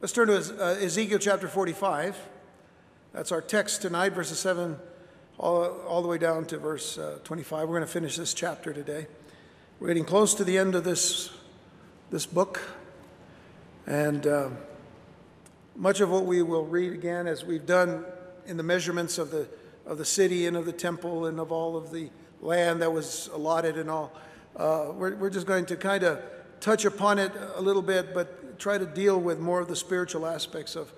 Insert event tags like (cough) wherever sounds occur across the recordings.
Let's turn to uh, Ezekiel chapter 45. That's our text tonight, verses 7 all, all the way down to verse uh, 25. We're going to finish this chapter today. We're getting close to the end of this, this book. And uh, much of what we will read again, as we've done in the measurements of the, of the city and of the temple and of all of the land that was allotted and all, uh, we're, we're just going to kind of touch upon it a little bit, but try to deal with more of the spiritual aspects of,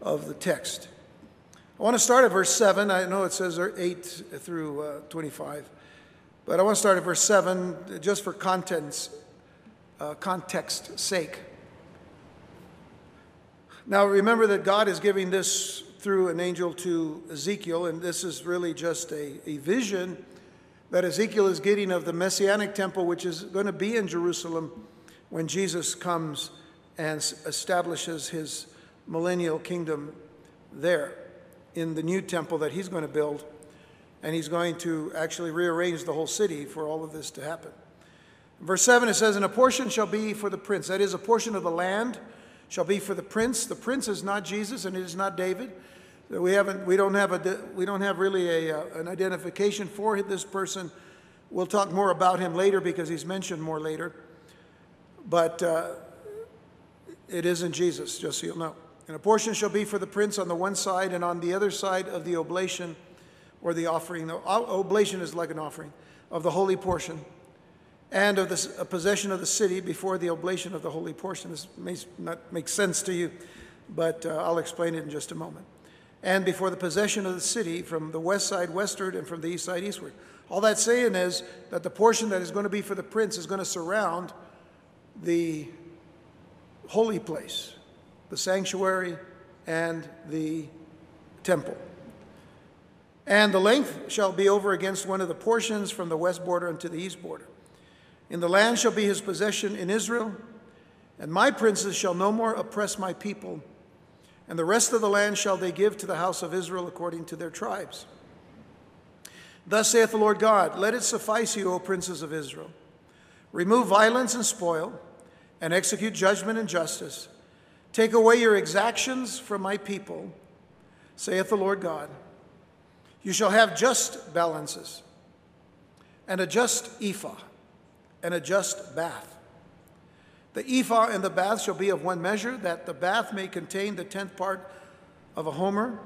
of the text. I want to start at verse 7. I know it says 8 through uh, 25, but I want to start at verse 7 just for contents, uh, context sake. Now, remember that God is giving this through an angel to Ezekiel, and this is really just a, a vision that Ezekiel is getting of the Messianic temple, which is going to be in Jerusalem when Jesus comes and establishes his millennial kingdom there in the new temple that he's going to build. And he's going to actually rearrange the whole city for all of this to happen. verse 7, it says, And a portion shall be for the prince. That is, a portion of the land shall be for the prince. The prince is not Jesus and it is not David. We, haven't, we, don't, have a, we don't have really a, uh, an identification for this person. We'll talk more about him later because he's mentioned more later. But uh, it isn't Jesus, just so you'll know. And a portion shall be for the prince on the one side, and on the other side of the oblation or the offering. The oblation is like an offering of the holy portion, and of the possession of the city before the oblation of the holy portion. This may not make sense to you, but uh, I'll explain it in just a moment. And before the possession of the city from the west side westward and from the east side eastward. All that's saying is that the portion that is going to be for the prince is going to surround the holy place, the sanctuary, and the temple. And the length shall be over against one of the portions from the west border unto the east border. In the land shall be his possession in Israel, and my princes shall no more oppress my people, and the rest of the land shall they give to the house of Israel according to their tribes. Thus saith the Lord God Let it suffice you, O princes of Israel. Remove violence and spoil and execute judgment and justice. Take away your exactions from my people, saith the Lord God. You shall have just balances, and a just ephah, and a just bath. The ephah and the bath shall be of one measure, that the bath may contain the tenth part of a homer,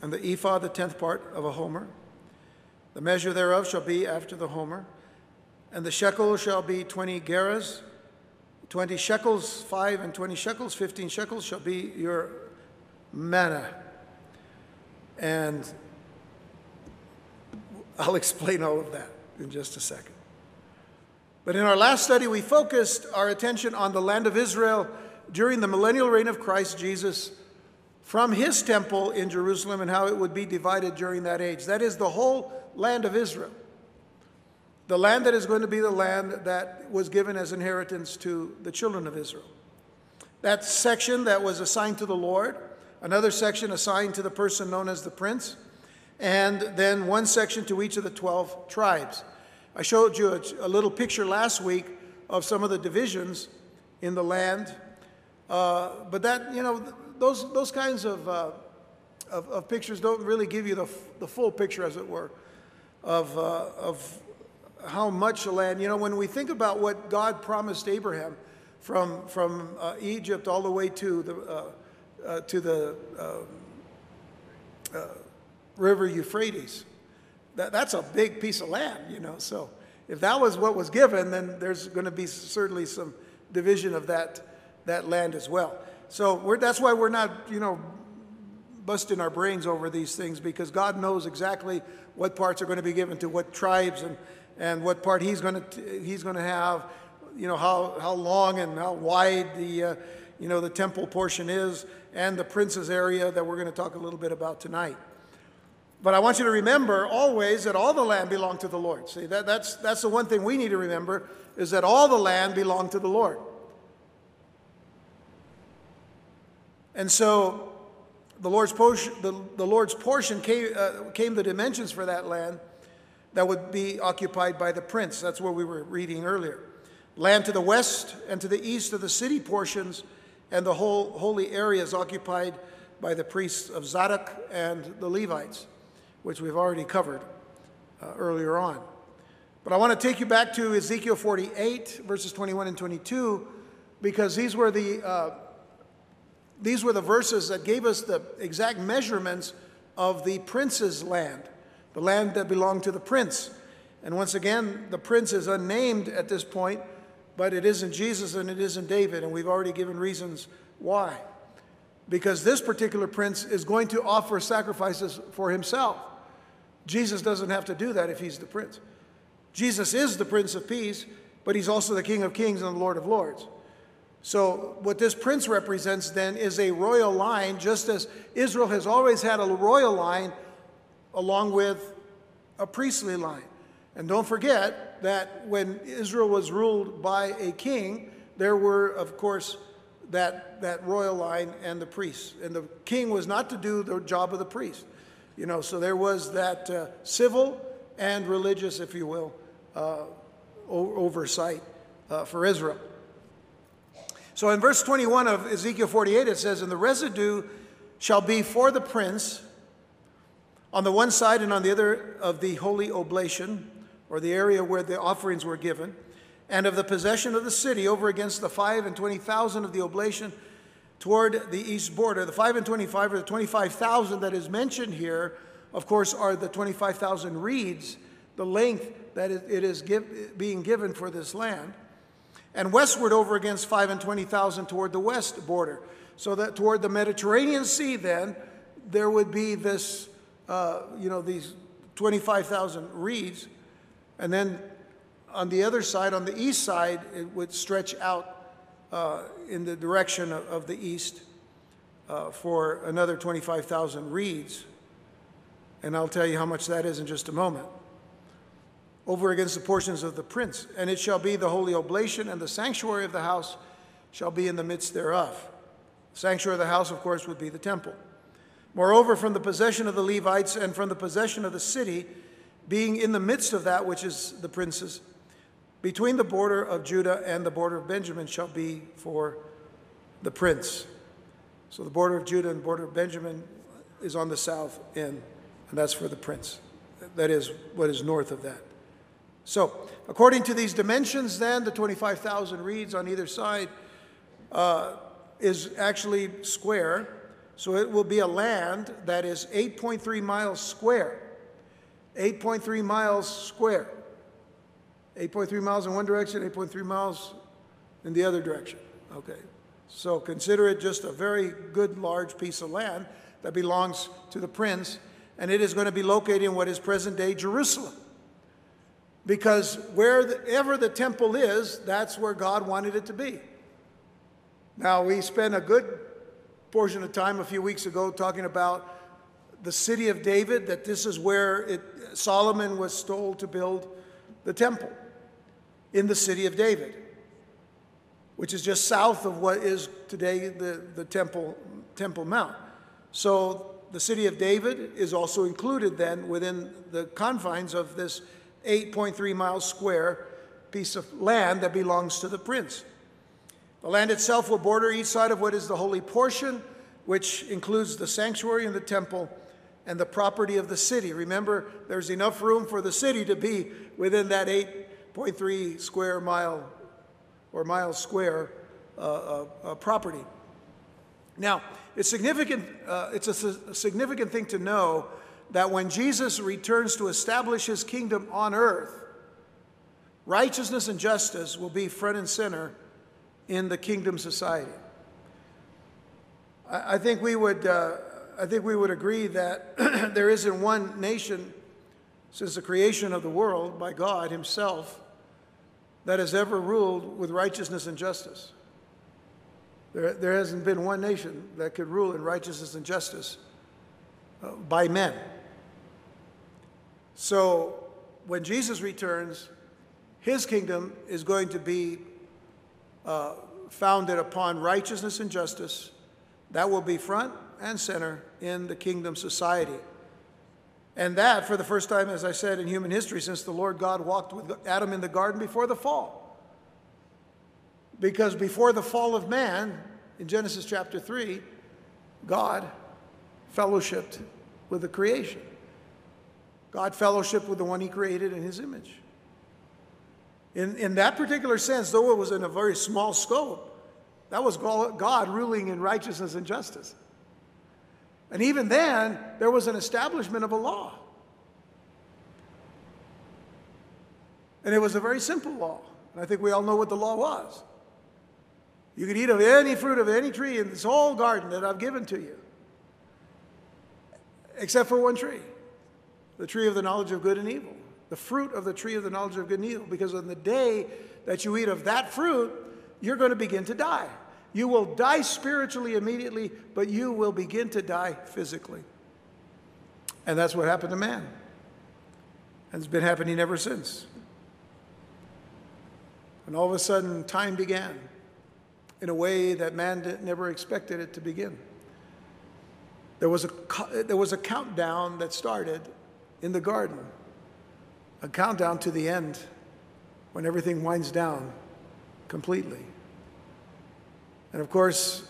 and the ephah the tenth part of a homer. The measure thereof shall be after the homer, and the shekel shall be twenty gerahs 20 shekels, 5 and 20 shekels, 15 shekels shall be your maneh. And I'll (laughs) explain all of that in just a second. But in our last study, we focused our attention on the land of Israel during the millennial reign of Christ Jesus from his temple in Jerusalem and how it would be divided during that age. That is the whole land of Israel the land that is going to be the land that was given as inheritance to the children of Israel. That section that was assigned to the Lord, another section assigned to the person known as the prince, and then one section to each of the 12 tribes. I showed you a, a little picture last week of some of the divisions in the land, uh, but that, you know, those, those kinds of, uh, of, of, pictures don't really give you the, the full picture, as it were, of, uh, of how much land. You know, when we think about what God promised Abraham from, from uh, Egypt all the way to the, uh, uh, to the uh, uh, river Euphrates, that, that's a big piece of land, you know. So if that was what was given, then there's going to be certainly some division of that, that land as well. So that's why we're not, you know, busting our brains over these things because God knows exactly what parts are going to be given to what tribes and, and what part he's going to he's going to have, you know how how long and how wide the uh, you know the temple portion is, and the prince's area that we're going to talk a little bit about tonight. But I want you to remember always that all the land belonged to the Lord. See that that's that's the one thing we need to remember is that all the land belonged to the Lord. And so the Lord's portion, the, the Lord's portion came, uh, came the dimensions for that land that would be occupied by the prince. That's what we were reading earlier. Land to the west and to the east of the city portions, and the whole holy area is occupied by the priests of Zadok and the Levites, which we've already covered uh, earlier on. But I want to take you back to Ezekiel 48, verses 21 and 22, because these were the, uh, these were the verses that gave us the exact measurements of the prince's land, the land that belonged to the prince. And once again, the prince is unnamed at this point, but it isn't Jesus and it isn't David, and we've already given reasons why. Because this particular prince is going to offer sacrifices for himself. Jesus doesn't have to do that if he's the prince. Jesus is the Prince of Peace, but he's also the King of Kings and the Lord of Lords. So, what this prince represents then is a royal line, just as Israel has always had a royal line along with a priestly line. And don't forget that when Israel was ruled by a king, there were, of course, that, that royal line and the priests. And the king was not to do the job of the priest. You know, so there was that uh, civil and religious, if you will, uh, oversight uh, for Israel. So in verse 21 of Ezekiel 48, it says, And the residue shall be for the prince on the one side and on the other of the holy oblation, or the area where the offerings were given, and of the possession of the city over against the five and twenty thousand of the oblation toward the east border. The five and twenty-five, or the twenty-five thousand that is mentioned here, of course, are the twenty-five thousand reeds, the length that it is give, being given for this land, and westward over against five and twenty thousand toward the west border. So that toward the Mediterranean Sea, then there would be this, uh, you know, these twenty-five thousand reeds, and then on the other side, on the east side, it would stretch out uh, in the direction of, of the east uh, for another 25,000 reeds. And I'll tell you how much that is in just a moment over against the portions of the prince. And it shall be the holy oblation, and the sanctuary of the house shall be in the midst thereof. The sanctuary of the house, of course, would be the temple. Moreover, from the possession of the Levites and from the possession of the city, being in the midst of that which is the prince's, between the border of Judah and the border of Benjamin shall be for the prince. So the border of Judah and the border of Benjamin is on the south end, and that's for the prince. That is what is north of that. So, according to these dimensions, then, the 25,000 reeds on either side uh, is actually square. So, it will be a land that is 8.3 miles square. 8.3 miles square. 8.3 miles in one direction, 8.3 miles in the other direction. Okay. So, consider it just a very good large piece of land that belongs to the prince, and it is going to be located in what is present day Jerusalem. Because wherever the temple is, that's where God wanted it to be. Now, we spent a good portion of time a few weeks ago talking about the city of David, that this is where it, Solomon was told to build the temple in the city of David, which is just south of what is today the, the temple, temple Mount. So the city of David is also included then within the confines of this 8.3 miles square piece of land that belongs to the prince. The land itself will border each side of what is the holy portion, which includes the sanctuary and the temple and the property of the city. Remember, there's enough room for the city to be within that 8.3 square mile or mile square uh, uh, uh, property. Now, it's significant. Uh, it's a, a significant thing to know that when Jesus returns to establish his kingdom on earth, righteousness and justice will be front and center in the kingdom society. I, I think we would, uh, I think we would agree that (clears throat) there isn't one nation since the creation of the world by God Himself that has ever ruled with righteousness and justice. There, there hasn't been one nation that could rule in righteousness and justice uh, by men. So when Jesus returns, his kingdom is going to be uh, founded upon righteousness and justice. That will be front and center in the kingdom society. And that, for the first time, as I said, in human history, since the Lord God walked with Adam in the garden before the fall. Because before the fall of man, in Genesis chapter 3, God fellowshipped with the creation. God fellowshiped with the one he created in his image. In, in that particular sense, though it was in a very small scope, that was God ruling in righteousness and justice. And even then, there was an establishment of a law. And it was a very simple law. And I think we all know what the law was. You could eat of any fruit of any tree in this whole garden that I've given to you, except for one tree the tree of the knowledge of good and evil. The fruit of the tree of the knowledge of good and evil. Because on the day that you eat of that fruit, you're going to begin to die. You will die spiritually immediately, but you will begin to die physically. And that's what happened to man. And it's been happening ever since. And all of a sudden, time began in a way that man never expected it to begin. There was, a, there was a countdown that started in the garden, a countdown to the end when everything winds down completely. And of course,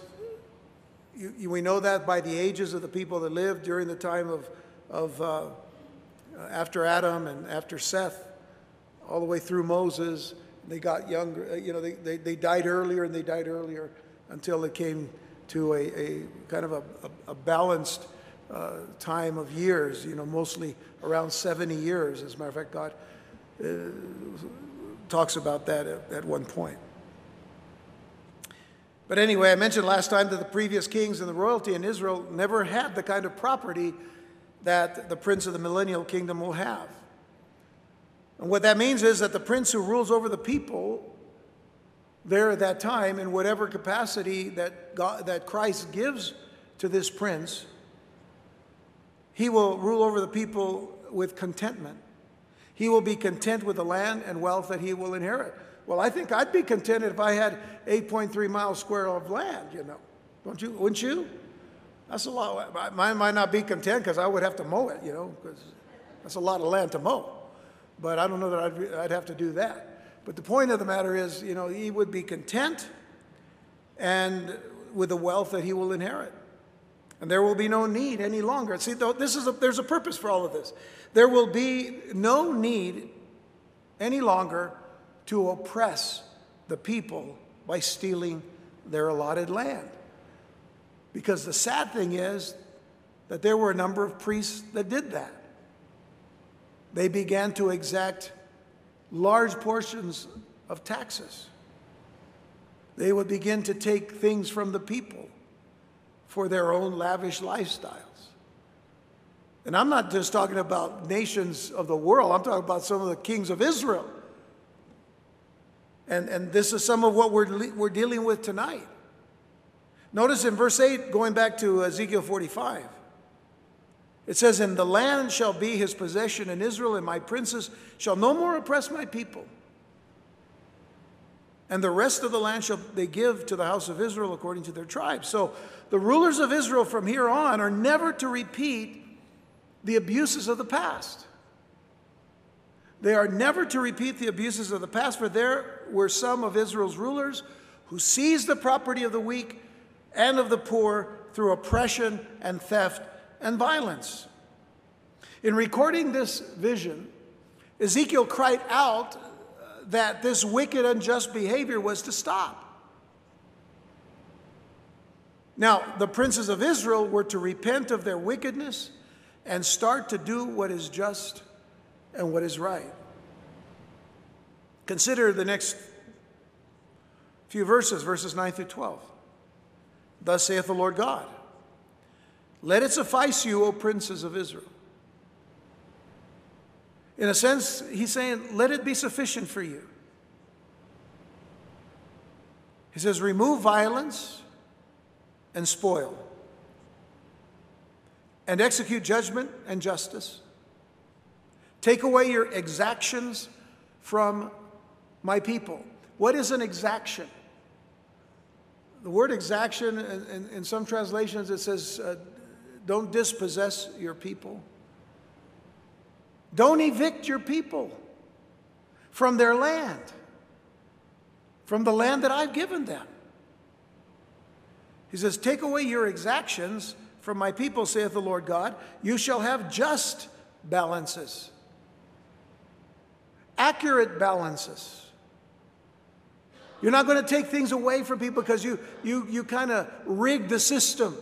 you, you, we know that by the ages of the people that lived during the time of, of uh, after Adam and after Seth, all the way through Moses. They got younger, uh, you know, they, they, they died earlier and they died earlier until it came to a, a kind of a, a, a balanced uh, time of years, you know, mostly around 70 years. As a matter of fact, God uh, talks about that at, at one point. But anyway, I mentioned last time that the previous kings and the royalty in Israel never had the kind of property that the prince of the millennial kingdom will have. And what that means is that the prince who rules over the people there at that time, in whatever capacity that, God, that Christ gives to this prince, he will rule over the people with contentment. He will be content with the land and wealth that he will inherit. Well, I think I'd be contented if I had 8.3 miles square of land, you know. Don't you? Wouldn't you? That's a lot. Mine might not be content because I would have to mow it, you know, because that's a lot of land to mow. But I don't know that I'd, I'd have to do that. But the point of the matter is, you know, he would be content and with the wealth that he will inherit. And there will be no need any longer. See, this is a, there's a purpose for all of this. There will be no need any longer to oppress the people by stealing their allotted land. Because the sad thing is that there were a number of priests that did that. They began to exact large portions of taxes. They would begin to take things from the people for their own lavish lifestyles. And I'm not just talking about nations of the world, I'm talking about some of the kings of Israel and, and this is some of what we're, we're dealing with tonight. Notice in verse 8, going back to Ezekiel 45, it says, And the land shall be his possession, and Israel and my princes shall no more oppress my people. And the rest of the land shall they give to the house of Israel according to their tribes. So the rulers of Israel from here on are never to repeat the abuses of the past. They are never to repeat the abuses of the past, for there were some of Israel's rulers who seized the property of the weak and of the poor through oppression and theft and violence. In recording this vision, Ezekiel cried out that this wicked, unjust behavior was to stop. Now, the princes of Israel were to repent of their wickedness and start to do what is just and what is right. Consider the next few verses, verses 9 through 12. Thus saith the Lord God Let it suffice you, O princes of Israel. In a sense, he's saying, Let it be sufficient for you. He says, Remove violence and spoil, and execute judgment and justice Take away your exactions from my people. What is an exaction? The word exaction, in, in some translations, it says, uh, don't dispossess your people. Don't evict your people from their land, from the land that I've given them. He says, Take away your exactions from my people, saith the Lord God. You shall have just balances, accurate balances. You're not going to take things away from people because you, you, you kind of rig the system.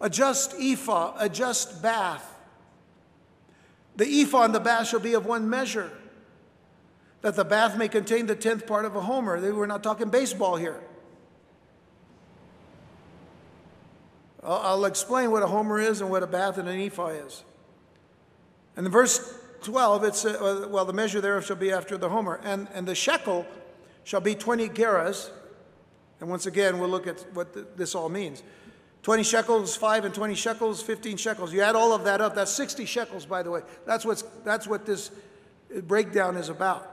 A just ephah, a just bath. The ephah and the bath shall be of one measure, that the bath may contain the tenth part of a homer. We're not talking baseball here. I'll explain what a homer is and what a bath and an ephah is. And in verse 12, it's, uh, well, the measure thereof shall be after the homer. And, and the shekel shall be 20 gerahs. And once again, we'll look at what this all means. 20 shekels, 5 and 20 shekels, 15 shekels. You add all of that up, that's 60 shekels, by the way. That's, what's, that's what this breakdown is about.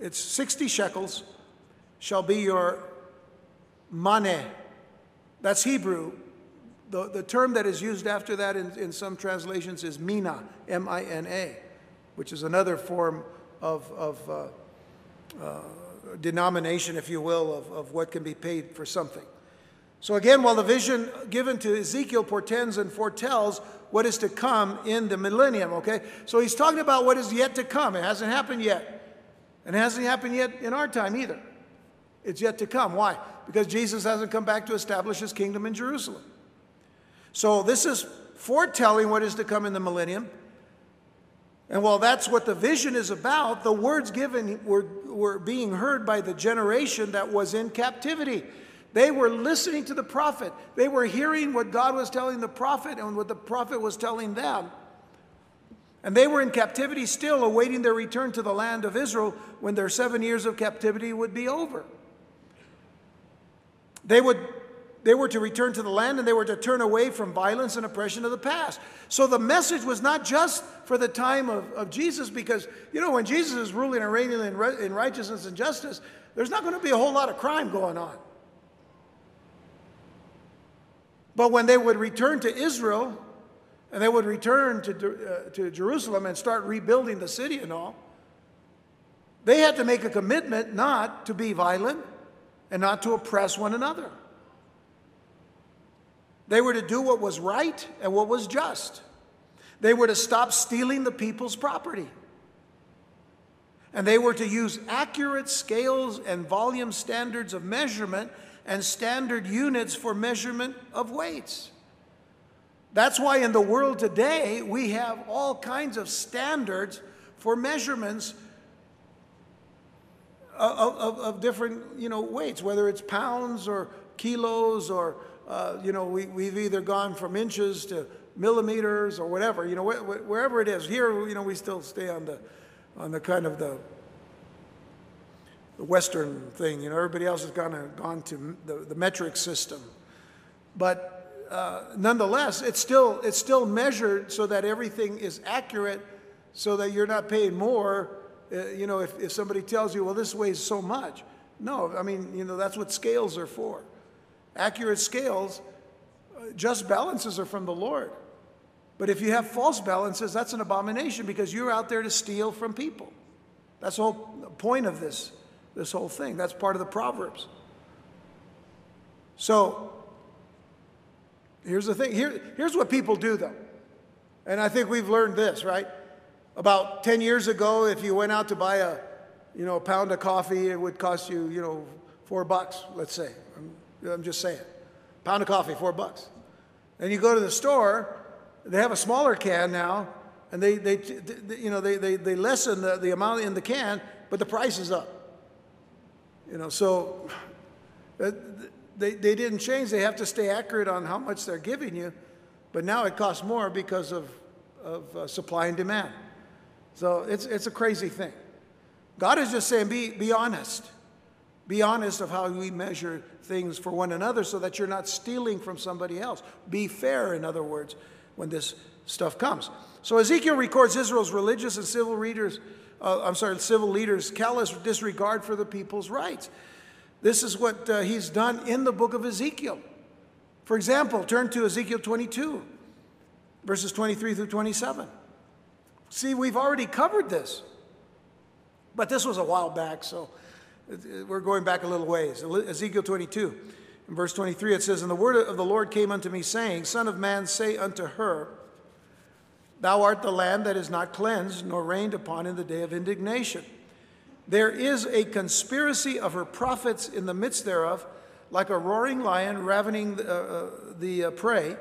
It's 60 shekels shall be your maneh. That's Hebrew. The, the term that is used after that in, in some translations is mina, M I N A, which is another form of, of uh, uh, denomination, if you will, of, of what can be paid for something. So, again, while the vision given to Ezekiel portends and foretells what is to come in the millennium, okay? So, he's talking about what is yet to come. It hasn't happened yet. And it hasn't happened yet in our time either. It's yet to come. Why? Because Jesus hasn't come back to establish his kingdom in Jerusalem. So this is foretelling what is to come in the millennium. And while that's what the vision is about, the words given were, were being heard by the generation that was in captivity. They were listening to the prophet. They were hearing what God was telling the prophet and what the prophet was telling them. And they were in captivity still, awaiting their return to the land of Israel when their seven years of captivity would be over. They would they were to return to the land and they were to turn away from violence and oppression of the past. So the message was not just for the time of, of Jesus, because, you know, when Jesus is ruling and reigning in, in righteousness and justice, there's not going to be a whole lot of crime going on. But when they would return to Israel and they would return to, uh, to Jerusalem and start rebuilding the city and all, they had to make a commitment not to be violent and not to oppress one another. They were to do what was right and what was just. They were to stop stealing the people's property. And they were to use accurate scales and volume standards of measurement and standard units for measurement of weights. That's why in the world today we have all kinds of standards for measurements of, of, of different you know, weights, whether it's pounds or kilos or uh, you know, we, we've either gone from inches to millimeters or whatever, you know, wh wh wherever it is. Here, you know, we still stay on the, on the kind of the, the Western thing. You know, everybody else has gone, uh, gone to the, the metric system. But uh, nonetheless, it's still, it's still measured so that everything is accurate so that you're not paying more, uh, you know, if, if somebody tells you, well, this weighs so much. No, I mean, you know, that's what scales are for accurate scales, just balances are from the Lord. But if you have false balances, that's an abomination because you're out there to steal from people. That's the whole point of this, this whole thing. That's part of the Proverbs. So, here's the thing. Here, here's what people do, though. And I think we've learned this, right? About 10 years ago, if you went out to buy a, you know, a pound of coffee, it would cost you, you know, four bucks, let's say. I'm just saying. Pound of coffee, four bucks. And you go to the store, they have a smaller can now, and they, they, they you know, they, they, they lessen the, the amount in the can, but the price is up. You know, so uh, they, they didn't change. They have to stay accurate on how much they're giving you, but now it costs more because of, of uh, supply and demand. So it's, it's a crazy thing. God is just saying, be, be honest. Be honest of how we measure things for one another so that you're not stealing from somebody else. Be fair, in other words, when this stuff comes. So Ezekiel records Israel's religious and civil leaders, uh, I'm sorry, civil leaders' callous disregard for the people's rights. This is what uh, he's done in the book of Ezekiel. For example, turn to Ezekiel 22, verses 23 through 27. See, we've already covered this, but this was a while back, so we're going back a little ways. Ezekiel 22, In verse 23, it says, And the word of the Lord came unto me, saying, Son of man, say unto her, Thou art the land that is not cleansed, nor rained upon in the day of indignation. There is a conspiracy of her prophets in the midst thereof, like a roaring lion ravening the, uh, uh, the uh, prey.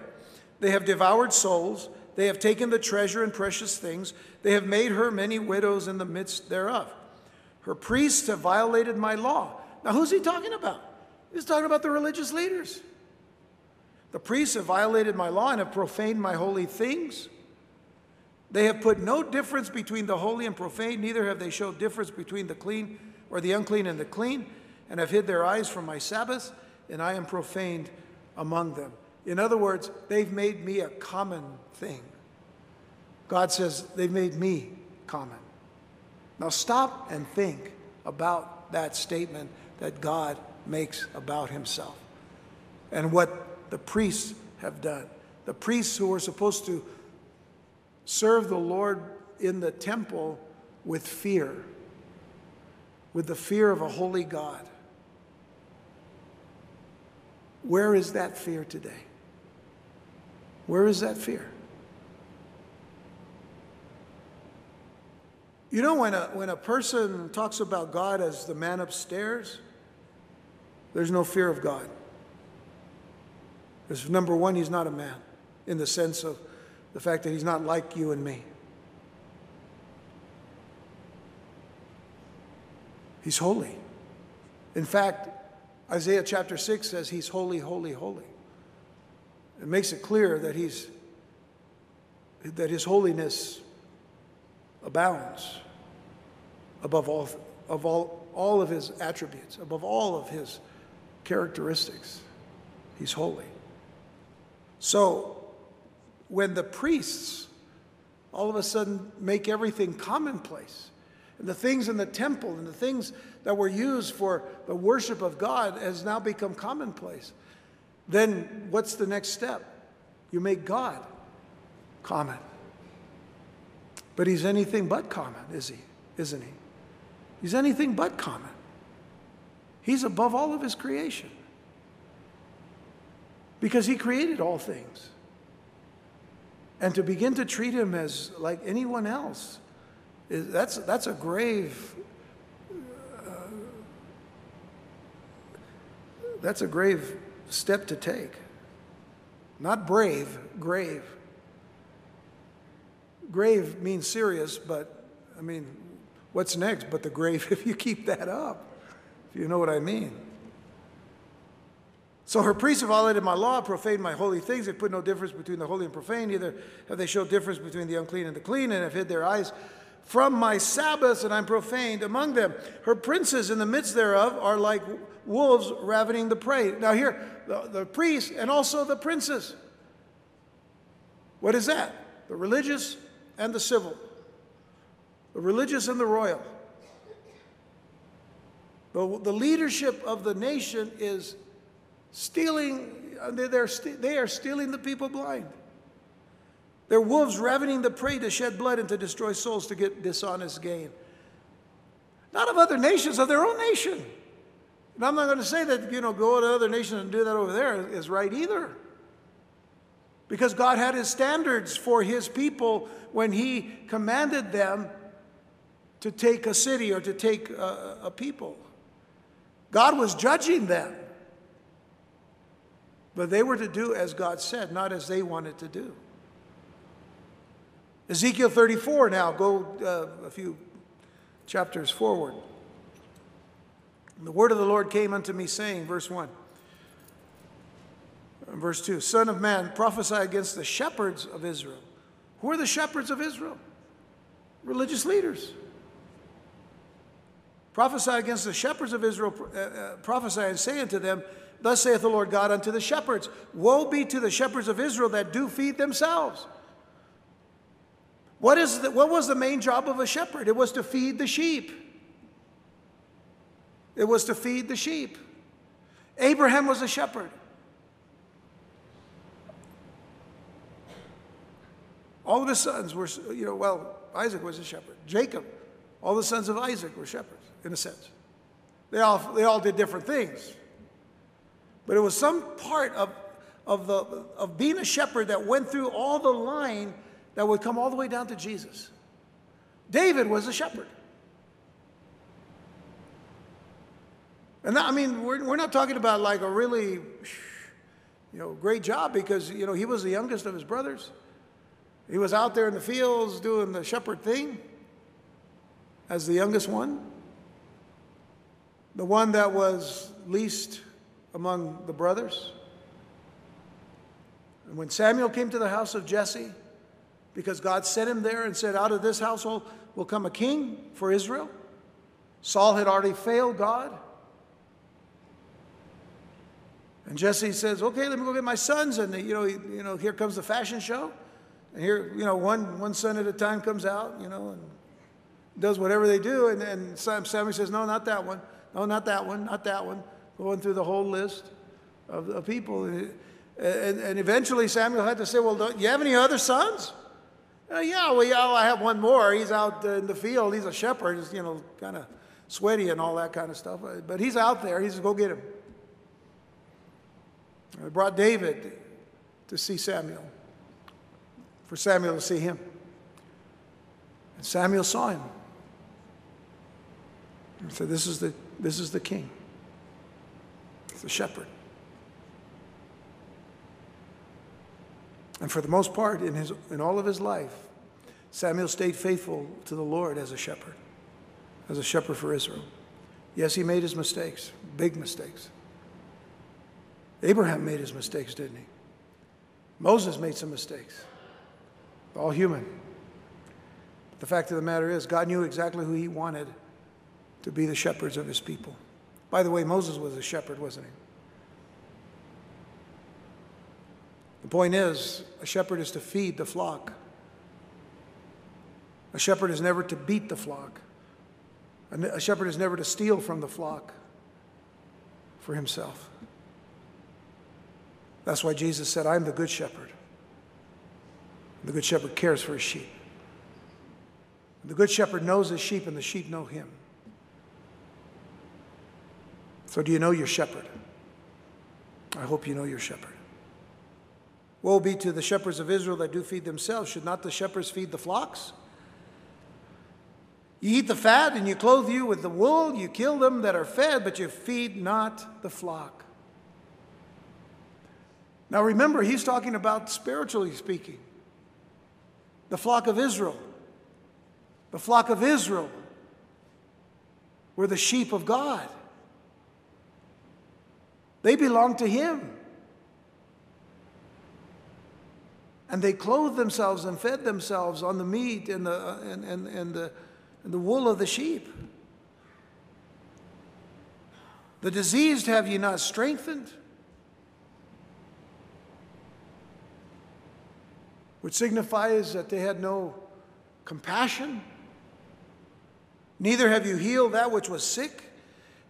They have devoured souls. They have taken the treasure and precious things. They have made her many widows in the midst thereof. Her priests have violated my law. Now, who's he talking about? He's talking about the religious leaders. The priests have violated my law and have profaned my holy things. They have put no difference between the holy and profane, neither have they showed difference between the clean or the unclean and the clean, and have hid their eyes from my Sabbaths, and I am profaned among them. In other words, they've made me a common thing. God says they've made me common. Now stop and think about that statement that God makes about himself and what the priests have done. The priests who were supposed to serve the Lord in the temple with fear, with the fear of a holy God. Where is that fear today? Where is that fear? You know, when a, when a person talks about God as the man upstairs, there's no fear of God. Because, number one, he's not a man in the sense of the fact that he's not like you and me. He's holy. In fact, Isaiah chapter 6 says he's holy, holy, holy. It makes it clear that he's that his holiness abounds above all of all, all of his attributes, above all of his characteristics. He's holy. So when the priests all of a sudden make everything commonplace. And the things in the temple and the things that were used for the worship of God has now become commonplace. Then what's the next step? You make God common. But he's anything but common, is he? Isn't he? He's anything but common. He's above all of his creation. Because he created all things. And to begin to treat him as like anyone else, is, that's, that's a grave, uh, that's a grave step to take. Not brave, grave. Grave means serious, but I mean, what's next but the grave (laughs) if you keep that up? If you know what I mean. So her priests have violated my law, profaned my holy things. They put no difference between the holy and profane. Neither have they showed difference between the unclean and the clean, and have hid their eyes from my Sabbaths, and I'm profaned among them. Her princes in the midst thereof are like wolves ravening the prey. Now, here, the, the priests and also the princes. What is that? The religious and the civil, the religious and the royal. The, the leadership of the nation is stealing, uh, they're, they are stealing the people blind. They're wolves ravening the prey to shed blood and to destroy souls to get dishonest gain. Not of other nations, of their own nation. And I'm not going to say that, you know, go to other nations and do that over there is right either. Because God had his standards for his people when he commanded them to take a city or to take a, a people. God was judging them. But they were to do as God said, not as they wanted to do. Ezekiel 34 now, go uh, a few chapters forward. The word of the Lord came unto me, saying, verse 1, verse 2 Son of man, prophesy against the shepherds of Israel. Who are the shepherds of Israel? Religious leaders. Prophesy against the shepherds of Israel, uh, uh, prophesy and say unto them, Thus saith the Lord God unto the shepherds Woe be to the shepherds of Israel that do feed themselves. What, is the, what was the main job of a shepherd? It was to feed the sheep. It was to feed the sheep. Abraham was a shepherd. All of his sons were, you know, well, Isaac was a shepherd. Jacob, all the sons of Isaac were shepherds, in a sense. They all, they all did different things. But it was some part of, of, the, of being a shepherd that went through all the line that would come all the way down to Jesus. David was a shepherd. And that, I mean, we're, we're not talking about like a really, you know, great job because, you know, he was the youngest of his brothers. He was out there in the fields doing the shepherd thing as the youngest one, the one that was least among the brothers. And when Samuel came to the house of Jesse, because God sent him there and said, Out of this household will come a king for Israel, Saul had already failed God. And Jesse says, okay, let me go get my sons. And, you know, you know, here comes the fashion show. And here, you know, one, one son at a time comes out, you know, and does whatever they do. And then Samuel says, no, not that one. No, not that one, not that one. Going through the whole list of, of people. And, and, and, eventually Samuel had to say, well, do you have any other sons? Uh, yeah, well, yeah, I have one more. He's out in the field. He's a shepherd. He's, you know, kind of sweaty and all that kind of stuff. But he's out there. He says, go get him. They brought David to see Samuel, for Samuel to see him. And Samuel saw him. And said, This is the, this is the king, the shepherd. And for the most part, in, his, in all of his life, Samuel stayed faithful to the Lord as a shepherd, as a shepherd for Israel. Yes, he made his mistakes, big mistakes. Abraham made his mistakes, didn't he? Moses made some mistakes. All human. The fact of the matter is, God knew exactly who he wanted to be the shepherds of his people. By the way, Moses was a shepherd, wasn't he? The point is, a shepherd is to feed the flock. A shepherd is never to beat the flock. A shepherd is never to steal from the flock for himself. That's why Jesus said, I'm the good shepherd. The good shepherd cares for his sheep. The good shepherd knows his sheep, and the sheep know him. So, do you know your shepherd? I hope you know your shepherd. Woe be to the shepherds of Israel that do feed themselves. Should not the shepherds feed the flocks? You eat the fat and you clothe you with the wool, you kill them that are fed, but you feed not the flock. Now remember, he's talking about spiritually speaking. The flock of Israel. The flock of Israel were the sheep of God. They belonged to him. And they clothed themselves and fed themselves on the meat and the, uh, and, and, and the, and the wool of the sheep. The diseased have ye not strengthened, which signifies that they had no compassion. Neither have you healed that which was sick,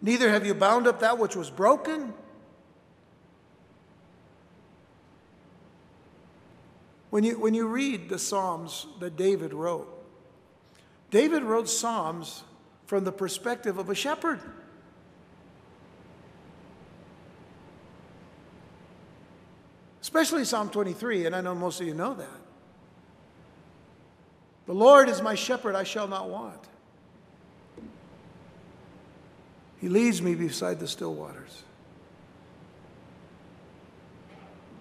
neither have you bound up that which was broken. When you, when you read the Psalms that David wrote, David wrote Psalms from the perspective of a shepherd. Especially Psalm 23, and I know most of you know that. The Lord is my shepherd, I shall not want. He leads me beside the still waters.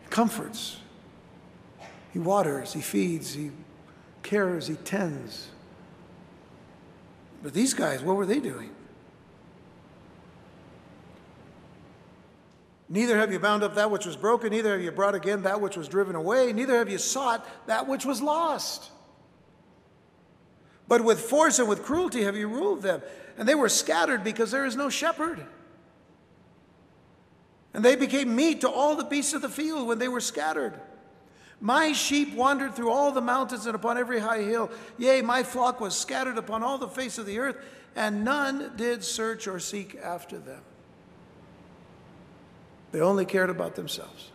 He comforts. He waters, he feeds, he cares, he tends. But these guys, what were they doing? Neither have you bound up that which was broken, neither have you brought again that which was driven away, neither have you sought that which was lost. But with force and with cruelty have you ruled them. And they were scattered because there is no shepherd. And they became meat to all the beasts of the field when they were scattered. My sheep wandered through all the mountains and upon every high hill. Yea, my flock was scattered upon all the face of the earth, and none did search or seek after them. They only cared about themselves.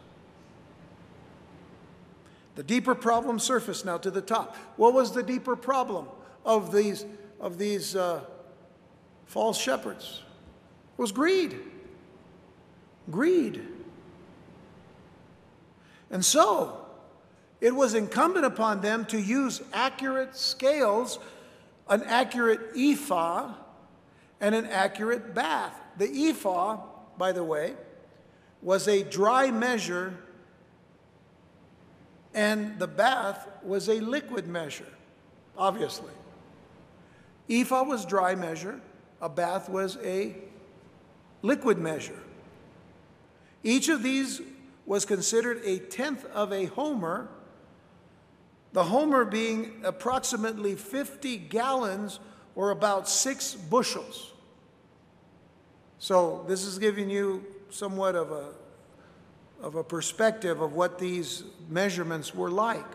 The deeper problem surfaced now to the top. What was the deeper problem? of these, of these uh, false shepherds was greed. Greed. And so, it was incumbent upon them to use accurate scales, an accurate ephah, and an accurate bath. The ephah, by the way, was a dry measure, and the bath was a liquid measure, obviously. Ephah was dry measure, a bath was a liquid measure. Each of these was considered a tenth of a homer, the homer being approximately 50 gallons or about six bushels. So, this is giving you somewhat of a, of a perspective of what these measurements were like.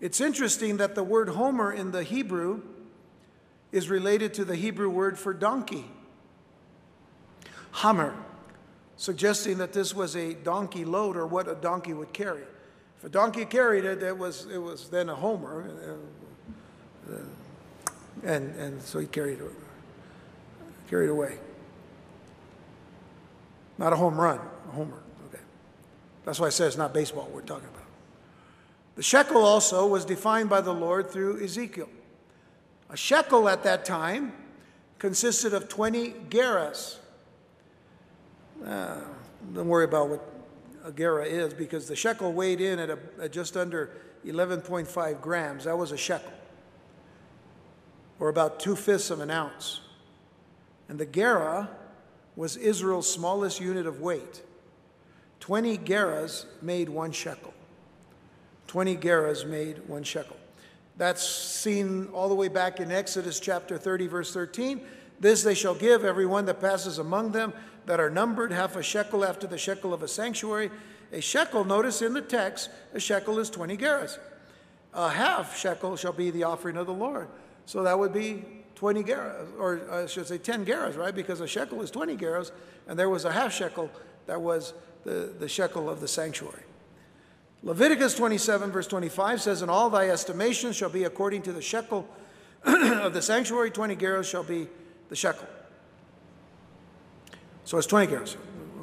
It's interesting that the word homer in the Hebrew is related to the Hebrew word for donkey, hammer, suggesting that this was a donkey load or what a donkey would carry. If a donkey carried it, it was, it was then a homer. Uh, and, and so he carried it, carried away. Not a home run, a homer. Okay. That's why I said it's not baseball we're talking about. The shekel also was defined by the Lord through Ezekiel. A shekel at that time consisted of 20 gerahs. Uh, don't worry about what a gerah is because the shekel weighed in at, a, at just under 11.5 grams. That was a shekel, or about two fifths of an ounce. And the gerah was Israel's smallest unit of weight. 20 gerahs made one shekel. 20 gerahs made one shekel. That's seen all the way back in Exodus chapter 30, verse 13. This they shall give everyone that passes among them that are numbered, half a shekel after the shekel of a sanctuary. A shekel, notice in the text, a shekel is 20 gerahs. A half shekel shall be the offering of the Lord. So that would be 20 gerahs, or I should say 10 gerahs, right? Because a shekel is 20 gerahs, and there was a half shekel that was the, the shekel of the sanctuary. Leviticus 27, verse 25 says, And all thy estimations shall be according to the shekel (clears throat) of the sanctuary, 20 gerahs shall be the shekel. So it's 20 gerahs.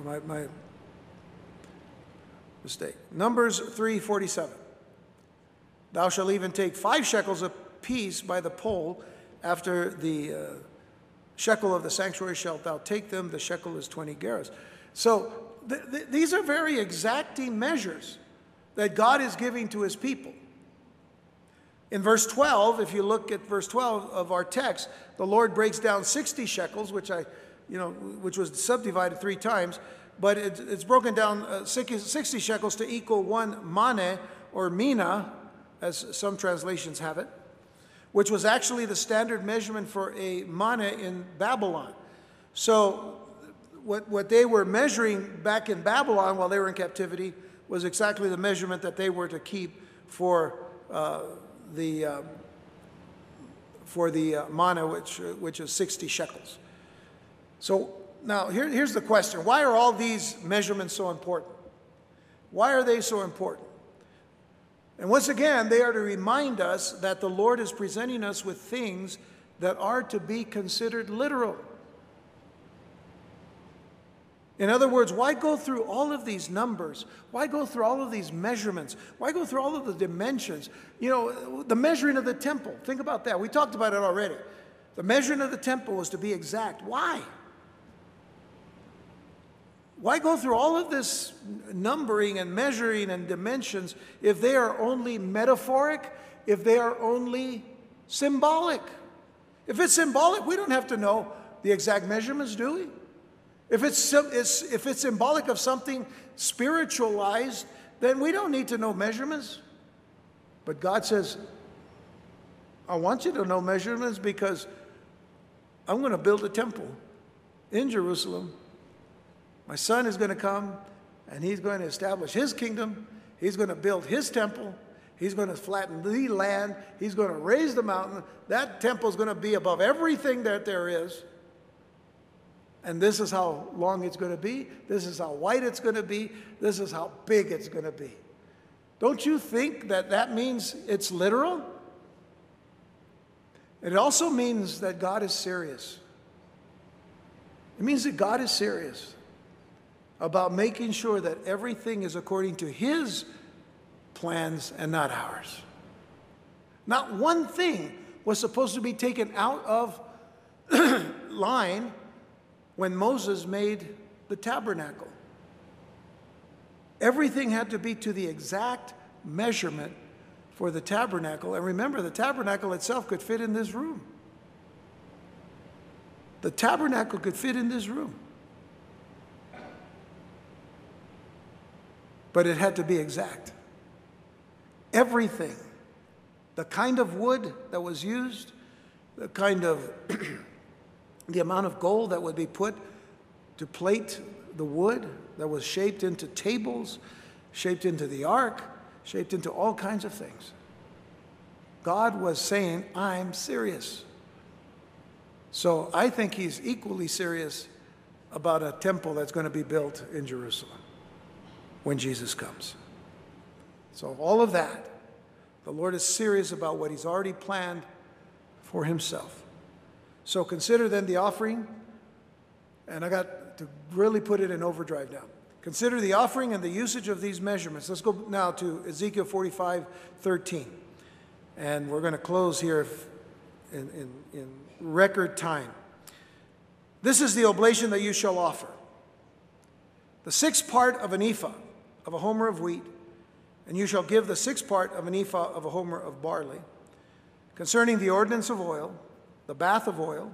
My, my mistake. Numbers 347. Thou shalt even take five shekels apiece by the poll after the uh, shekel of the sanctuary shalt thou take them, the shekel is 20 gerahs. So th th these are very exacting measures that God is giving to his people. In verse 12, if you look at verse 12 of our text, the Lord breaks down 60 shekels, which I, you know, which was subdivided three times, but it, it's broken down uh, 60 shekels to equal one maneh or mina, as some translations have it which was actually the standard measurement for a mana in Babylon. So, what, what they were measuring back in Babylon while they were in captivity was exactly the measurement that they were to keep for uh, the, uh, for the uh, mana, which, which is 60 shekels. So, now here, here's the question why are all these measurements so important? Why are they so important? And once again, they are to remind us that the Lord is presenting us with things that are to be considered literal. In other words, why go through all of these numbers? Why go through all of these measurements? Why go through all of the dimensions? You know, the measuring of the temple. Think about that. We talked about it already. The measuring of the temple was to be exact. Why? Why go through all of this numbering and measuring and dimensions if they are only metaphoric, if they are only symbolic? If it's symbolic, we don't have to know the exact measurements, do we? If it's, if it's symbolic of something spiritualized, then we don't need to know measurements. But God says, I want you to know measurements because I'm going to build a temple in Jerusalem my son is going to come and he's going to establish his kingdom. He's going to build his temple. He's going to flatten the land. He's going to raise the mountain. That temple is going to be above everything that there is. And this is how long it's going to be. This is how wide it's going to be. This is how big it's going to be. Don't you think that that means it's literal? It also means that God is serious. It means that God is serious. About making sure that everything is according to His plans and not ours. Not one thing was supposed to be taken out of (clears throat) line when Moses made the tabernacle. Everything had to be to the exact measurement for the tabernacle. And remember, the tabernacle itself could fit in this room. The tabernacle could fit in this room. But it had to be exact. Everything, the kind of wood that was used, the kind of, (clears throat) the amount of gold that would be put to plate the wood that was shaped into tables, shaped into the ark, shaped into all kinds of things. God was saying, I'm serious. So I think he's equally serious about a temple that's going to be built in Jerusalem when Jesus comes. So, all of that, the Lord is serious about what he's already planned for himself. So, consider then the offering, and I got to really put it in overdrive now. Consider the offering and the usage of these measurements. Let's go now to Ezekiel 45 13. And we're going to close here in, in, in record time. This is the oblation that you shall offer the sixth part of an ephah of a homer of wheat, and you shall give the sixth part of an ephah of a homer of barley. Concerning the ordinance of oil, the bath of oil,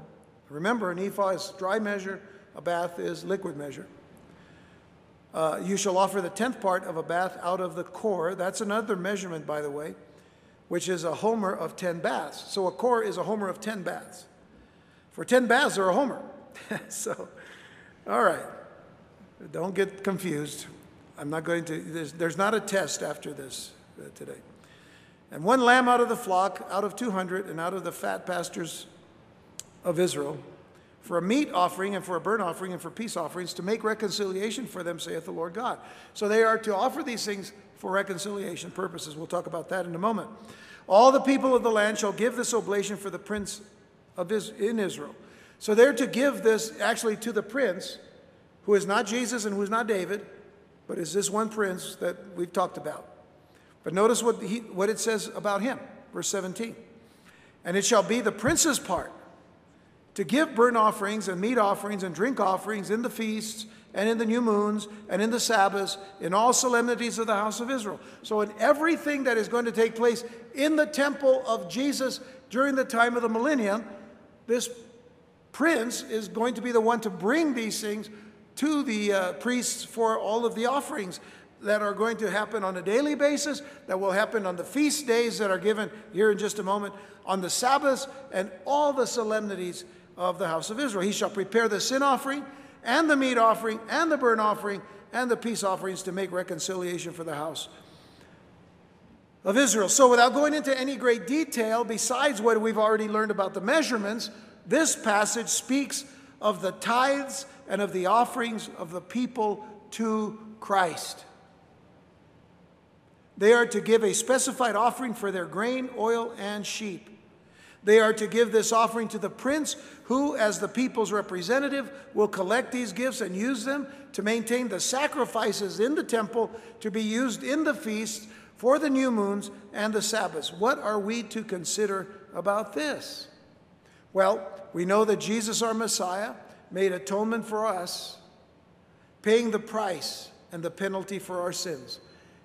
remember, an ephah is dry measure, a bath is liquid measure. Uh, you shall offer the tenth part of a bath out of the cor. That's another measurement, by the way, which is a homer of ten baths. So a cor is a homer of ten baths. For ten baths are a homer. (laughs) so, all right. Don't get confused. I'm not going to, there's, there's not a test after this uh, today. And one lamb out of the flock, out of 200, and out of the fat pastures of Israel, for a meat offering and for a burnt offering and for peace offerings to make reconciliation for them, saith the Lord God. So they are to offer these things for reconciliation purposes. We'll talk about that in a moment. All the people of the land shall give this oblation for the prince of is, in Israel. So they're to give this actually to the prince, who is not Jesus and who is not David, but is this one prince that we've talked about. But notice what, he, what it says about him, verse 17. And it shall be the prince's part to give burnt offerings and meat offerings and drink offerings in the feasts and in the new moons and in the Sabbaths, in all solemnities of the house of Israel. So, in everything that is going to take place in the temple of Jesus during the time of the millennium, this prince is going to be the one to bring these things to the uh, priests for all of the offerings that are going to happen on a daily basis, that will happen on the feast days that are given here in just a moment, on the Sabbaths, and all the solemnities of the house of Israel. He shall prepare the sin offering, and the meat offering, and the burnt offering, and the peace offerings to make reconciliation for the house of Israel. So, without going into any great detail, besides what we've already learned about the measurements, this passage speaks of the tithes and of the offerings of the people to Christ. They are to give a specified offering for their grain, oil, and sheep. They are to give this offering to the prince, who, as the people's representative, will collect these gifts and use them to maintain the sacrifices in the temple to be used in the feasts for the new moons and the Sabbaths. What are we to consider about this? Well, we know that Jesus, our Messiah, made atonement for us, paying the price and the penalty for our sins.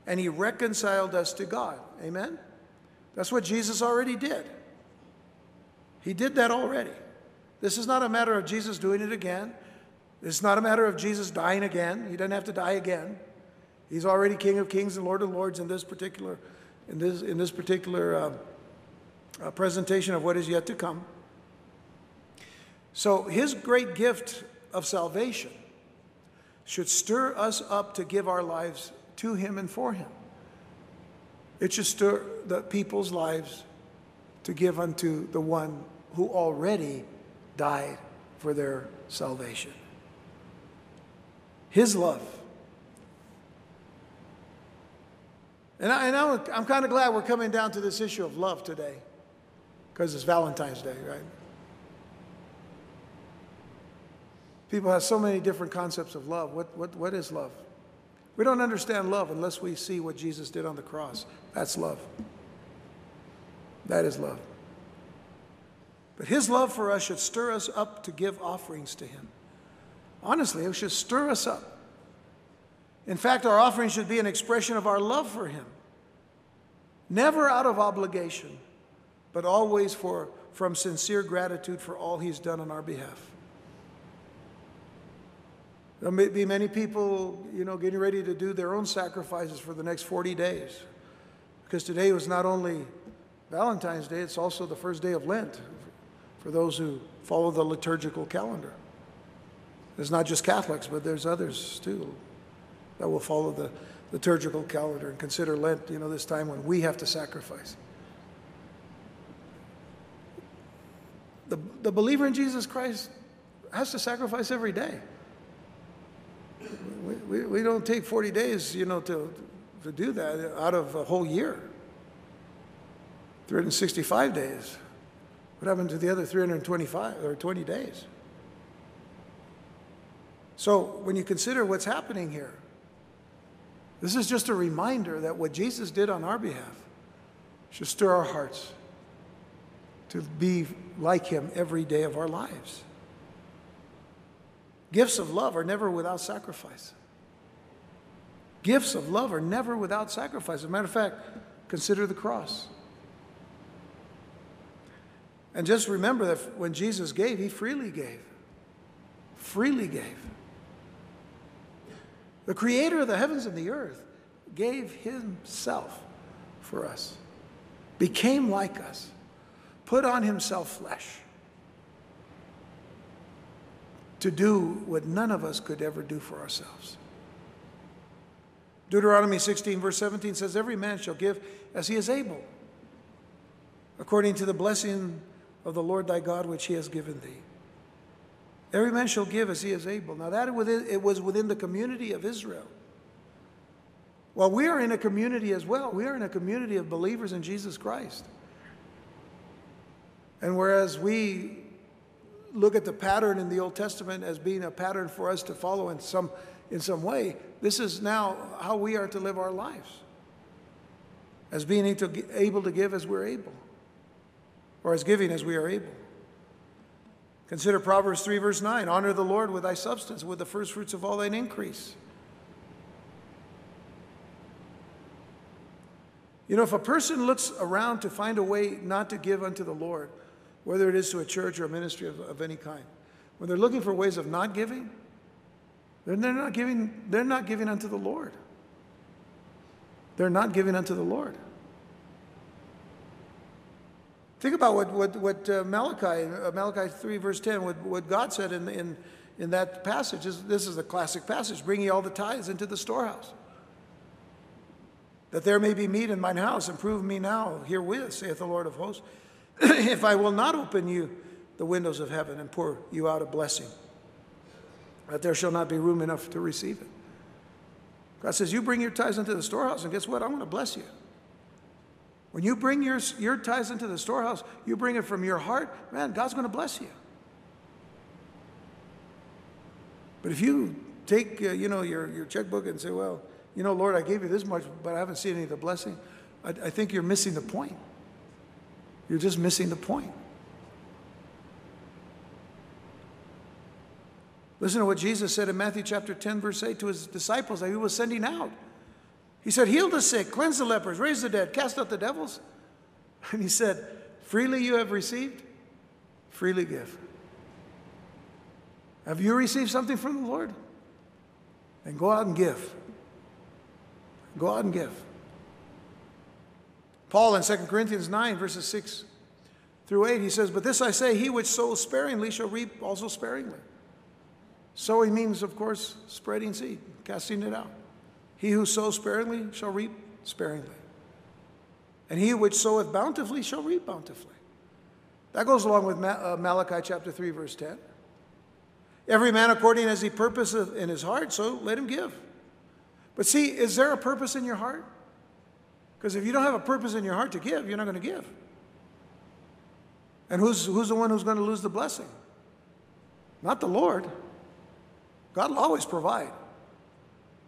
And he reconciled us to God. Amen? That's what Jesus already did. He did that already. This is not a matter of Jesus doing it again. It's not a matter of Jesus dying again. He doesn't have to die again. He's already King of Kings and Lord of Lords in this particular, in this, in this particular uh, uh, presentation of what is yet to come. So, his great gift of salvation should stir us up to give our lives to him and for him. It should stir the people's lives to give unto the one who already died for their salvation. His love. And, I, and I'm kind of glad we're coming down to this issue of love today because it's Valentine's Day, right? People have so many different concepts of love. What, what, what is love? We don't understand love unless we see what Jesus did on the cross. That's love. That is love. But his love for us should stir us up to give offerings to him. Honestly, it should stir us up. In fact, our offering should be an expression of our love for him. Never out of obligation, but always for, from sincere gratitude for all he's done on our behalf. There'll be many people, you know, getting ready to do their own sacrifices for the next 40 days. Because today was not only Valentine's Day, it's also the first day of Lent for those who follow the liturgical calendar. There's not just Catholics, but there's others too that will follow the liturgical calendar and consider Lent, you know, this time when we have to sacrifice. The, the believer in Jesus Christ has to sacrifice every day. We, we, we don't take 40 days, you know, to, to do that out of a whole year. 365 days. What happened to the other 325 or 20 days? So when you consider what's happening here, this is just a reminder that what Jesus did on our behalf should stir our hearts to be like him every day of our lives. Gifts of love are never without sacrifice. Gifts of love are never without sacrifice. As a matter of fact, consider the cross. And just remember that when Jesus gave, he freely gave. Freely gave. The creator of the heavens and the earth gave himself for us, became like us, put on himself flesh to do what none of us could ever do for ourselves. Deuteronomy 16, verse 17 says, Every man shall give as he is able, according to the blessing of the Lord thy God which he has given thee. Every man shall give as he is able. Now, that it was within the community of Israel. Well, we are in a community as well. We are in a community of believers in Jesus Christ. And whereas we look at the pattern in the Old Testament as being a pattern for us to follow in some, in some way, this is now how we are to live our lives. As being able to give as we're able, or as giving as we are able. Consider Proverbs 3, verse 9 Honor the Lord with thy substance, with the first fruits of all thine increase. You know, if a person looks around to find a way not to give unto the Lord, whether it is to a church or a ministry of, of any kind. When they're looking for ways of not giving, then they're not giving, they're not giving unto the Lord. They're not giving unto the Lord. Think about what, what, what uh, Malachi, uh, Malachi 3, verse 10, what, what God said in, in, in that passage. This, this is a classic passage. Bring ye all the tithes into the storehouse, that there may be meat in mine house, and prove me now herewith, saith the Lord of hosts, (laughs) if I will not open you the windows of heaven and pour you out a blessing, that there shall not be room enough to receive it. God says, You bring your tithes into the storehouse, and guess what? I'm going to bless you. When you bring your, your tithes into the storehouse, you bring it from your heart, man, God's going to bless you. But if you take, uh, you know, your, your checkbook and say, well, you know, Lord, I gave you this much, but I haven't seen any of the blessing, I, I think you're missing the point. You're just missing the point. Listen to what Jesus said in Matthew chapter 10, verse 8 to his disciples that he was sending out. He said, Heal the sick, cleanse the lepers, raise the dead, cast out the devils. (laughs) And he said, Freely you have received, freely give. Have you received something from the Lord? Then go out and give. Go out and give. Paul in 2 Corinthians 9, verses 6 through 8, he says, But this I say, he which sows sparingly shall reap also sparingly. Sowing means, of course, spreading seed, casting it out. He who sows sparingly shall reap sparingly. And he which soweth bountifully shall reap bountifully. That goes along with uh, Malachi chapter 3, verse 10. Every man according as he purposeth in his heart, so let him give. But see, is there a purpose in your heart? Because if you don't have a purpose in your heart to give, you're not going to give. And who's, who's the one who's going to lose the blessing? Not the Lord. God will always provide.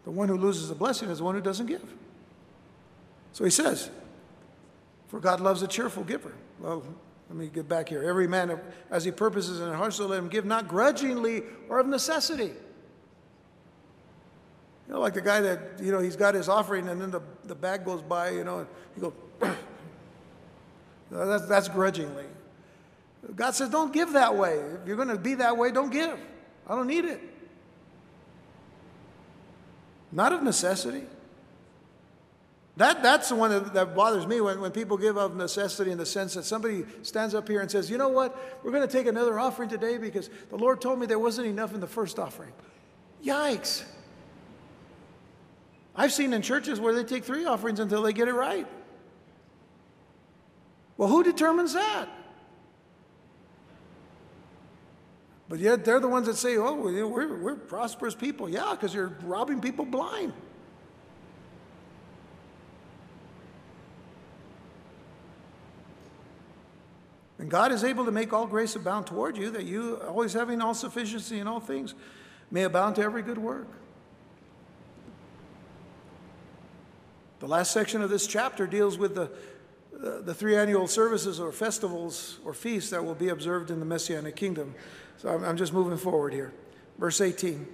The one who loses a blessing is the one who doesn't give. So he says, For God loves a cheerful giver. Well, let me get back here. Every man as he purposes in his heart, so let him give not grudgingly or of necessity. You know, like the guy that, you know, he's got his offering and then the, the bag goes by, you know, and he goes, (clears throat) that's, that's grudgingly. God says, don't give that way. If you're going to be that way, don't give. I don't need it. Not of necessity. That, that's the one that, that bothers me when, when people give of necessity in the sense that somebody stands up here and says, you know what, we're going to take another offering today because the Lord told me there wasn't enough in the first offering. Yikes. I've seen in churches where they take three offerings until they get it right. Well, who determines that? But yet they're the ones that say, oh, we're, we're prosperous people. Yeah, because you're robbing people blind. And God is able to make all grace abound toward you, that you, always having all sufficiency in all things, may abound to every good work. The last section of this chapter deals with the, uh, the three annual services or festivals or feasts that will be observed in the Messianic kingdom. So I'm, I'm just moving forward here. Verse 18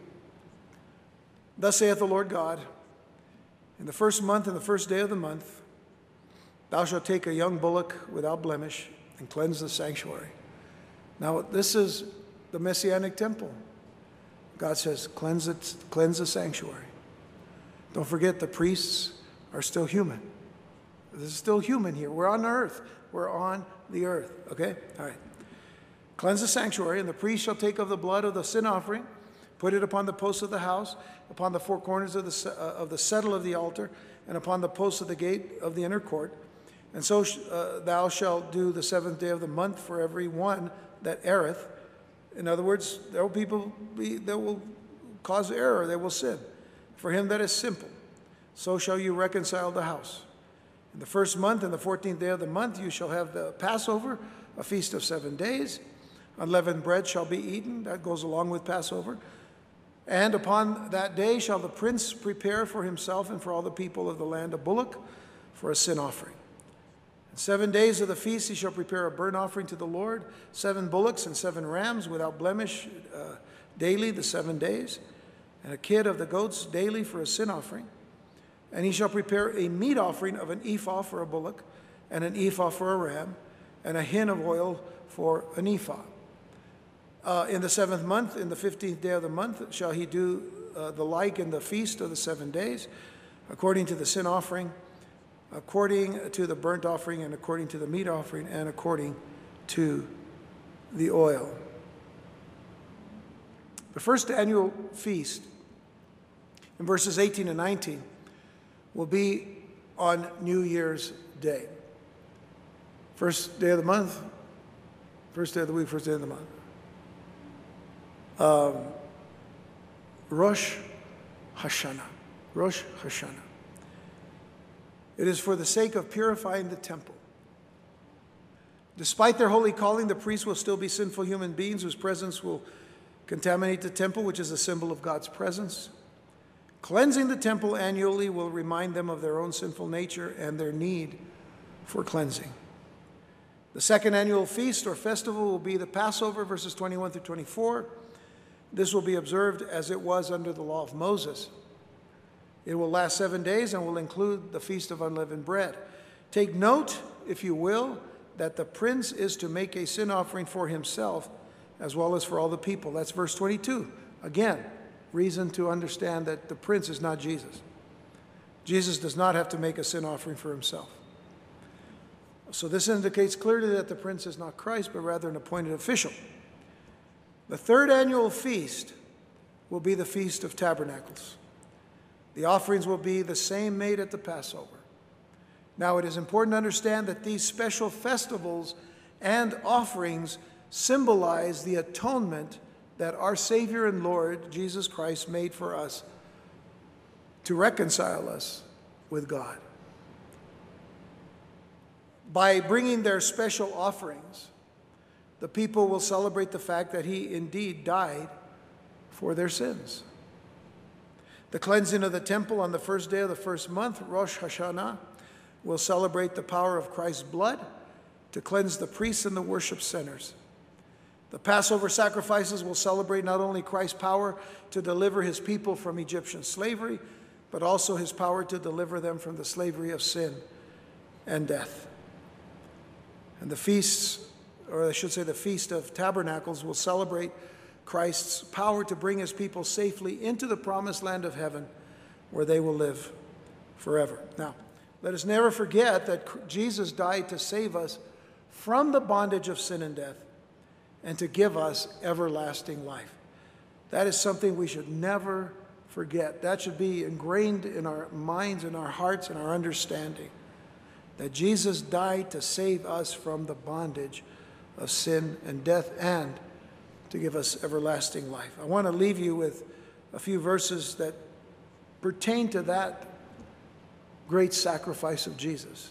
Thus saith the Lord God, in the first month and the first day of the month, thou shalt take a young bullock without blemish and cleanse the sanctuary. Now, this is the Messianic temple. God says, cleanse, it, cleanse the sanctuary. Don't forget, the priests are still human. This is still human here. We're on earth. We're on the earth. Okay? All right. Cleanse the sanctuary, and the priest shall take of the blood of the sin offering, put it upon the posts of the house, upon the four corners of the, uh, of the settle of the altar, and upon the posts of the gate of the inner court. And so uh, thou shalt do the seventh day of the month for every one that erreth. In other words, there will people be, that will cause error, they will sin. For him that is simple, so shall you reconcile the house. In the first month and the fourteenth day of the month you shall have the Passover, a feast of seven days. Unleavened bread shall be eaten, that goes along with Passover. And upon that day shall the prince prepare for himself and for all the people of the land a bullock for a sin offering. In seven days of the feast he shall prepare a burnt offering to the Lord, seven bullocks and seven rams without blemish uh, daily, the seven days, and a kid of the goats daily for a sin offering. And he shall prepare a meat offering of an ephah for a bullock, and an ephah for a ram, and a hin of oil for an ephah. Uh, in the seventh month, in the fifteenth day of the month, shall he do uh, the like in the feast of the seven days, according to the sin offering, according to the burnt offering, and according to the meat offering, and according to the oil. The first annual feast, in verses 18 and 19, will be on New Year's Day. First day of the month, first day of the week, first day of the month um, Rosh Hashanah. Rosh Hashanah. It is for the sake of purifying the temple. Despite their holy calling, the priests will still be sinful human beings whose presence will contaminate the temple, which is a symbol of God's presence. Cleansing the temple annually will remind them of their own sinful nature and their need for cleansing. The second annual feast or festival will be the Passover, verses 21 through 24. This will be observed as it was under the law of Moses. It will last seven days and will include the Feast of Unleavened Bread. Take note, if you will, that the prince is to make a sin offering for himself as well as for all the people. That's verse 22. Again, reason to understand that the prince is not Jesus. Jesus does not have to make a sin offering for himself. So this indicates clearly that the prince is not Christ, but rather an appointed official. The third annual feast will be the Feast of Tabernacles. The offerings will be the same made at the Passover. Now, it is important to understand that these special festivals and offerings symbolize the atonement that our Savior and Lord Jesus Christ made for us to reconcile us with God. By bringing their special offerings, the people will celebrate the fact that he indeed died for their sins. The cleansing of the temple on the first day of the first month, Rosh Hashanah, will celebrate the power of Christ's blood to cleanse the priests and the worship centers. The Passover sacrifices will celebrate not only Christ's power to deliver his people from Egyptian slavery, but also his power to deliver them from the slavery of sin and death. And the feasts, or I should say the Feast of Tabernacles, will celebrate Christ's power to bring his people safely into the promised land of heaven where they will live forever. Now, let us never forget that Jesus died to save us from the bondage of sin and death and to give us everlasting life. That is something we should never forget. That should be ingrained in our minds, in our hearts, and our understanding that Jesus died to save us from the bondage of sin and death and to give us everlasting life. I want to leave you with a few verses that pertain to that great sacrifice of Jesus.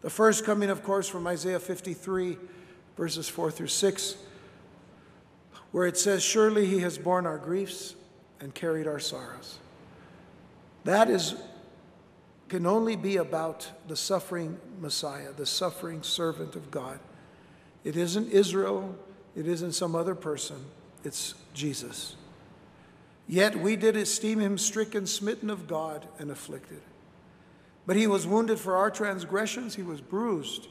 The first coming, of course, from Isaiah 53, verses 4 through 6, where it says, Surely he has borne our griefs and carried our sorrows. That is can only be about the suffering Messiah, the suffering servant of God. It isn't Israel, it isn't some other person, it's Jesus. Yet we did esteem him stricken, smitten of God, and afflicted. But he was wounded for our transgressions, he was bruised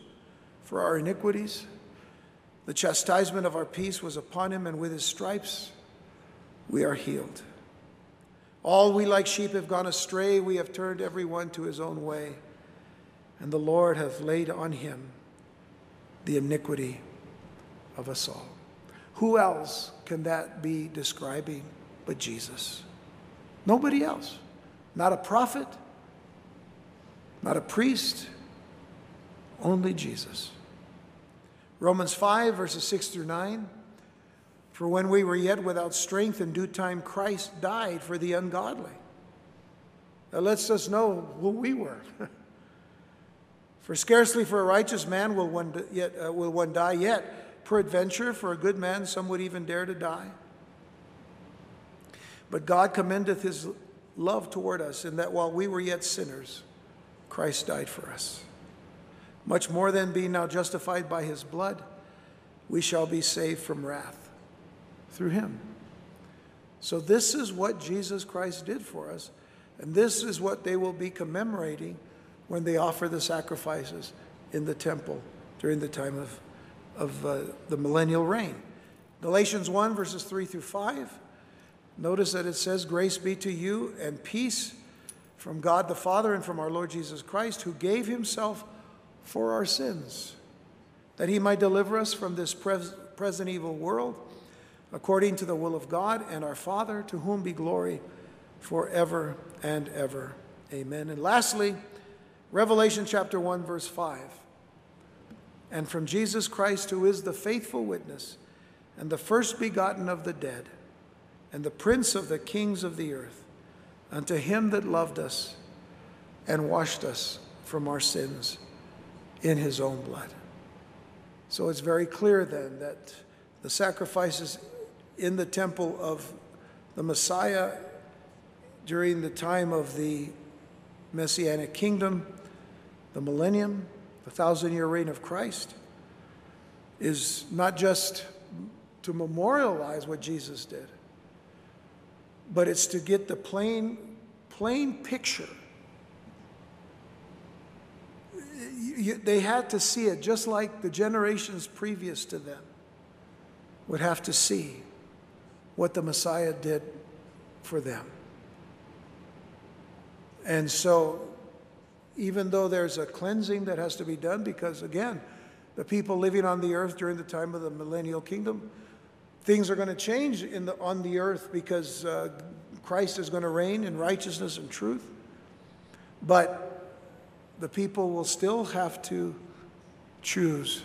for our iniquities. The chastisement of our peace was upon him, and with his stripes we are healed. All we like sheep have gone astray, we have turned every one to his own way, and the Lord hath laid on him the iniquity of us all. Who else can that be describing but Jesus? Nobody else. Not a prophet, not a priest, only Jesus. Romans 5, verses 6 through 9. For when we were yet without strength, in due time Christ died for the ungodly. That lets us know who we were. (laughs) for scarcely for a righteous man will one, yet, uh, will one die, yet peradventure for a good man some would even dare to die. But God commendeth his love toward us in that while we were yet sinners, Christ died for us. Much more than being now justified by his blood, we shall be saved from wrath through him. So, this is what Jesus Christ did for us, and this is what they will be commemorating when they offer the sacrifices in the temple during the time of, of uh, the millennial reign. Galatians 1, verses 3 through 5. Notice that it says, Grace be to you and peace from God the Father and from our Lord Jesus Christ, who gave himself for our sins, that he might deliver us from this pres- present evil world according to the will of God and our Father, to whom be glory forever and ever. Amen. And lastly, Revelation chapter 1, verse 5. And from Jesus Christ, who is the faithful witness, and the first begotten of the dead, and the prince of the kings of the earth, unto him that loved us and washed us from our sins in his own blood. So it's very clear then that the sacrifices in the temple of the Messiah during the time of the Messianic kingdom, the millennium, the thousand year reign of Christ, is not just to memorialize what Jesus did, but it's to get the plain, plain picture. They had to see it just like the generations previous to them would have to see what the Messiah did for them. And so, even though there's a cleansing that has to be done, because again, the people living on the earth during the time of the millennial kingdom, things are going to change in the, on the earth because uh, Christ is going to reign in righteousness and truth. But the people will still have to choose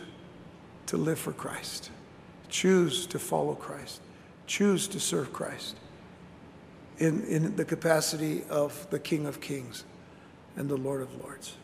to live for Christ, choose to follow Christ choose to serve Christ in, in the capacity of the King of Kings and the Lord of Lords.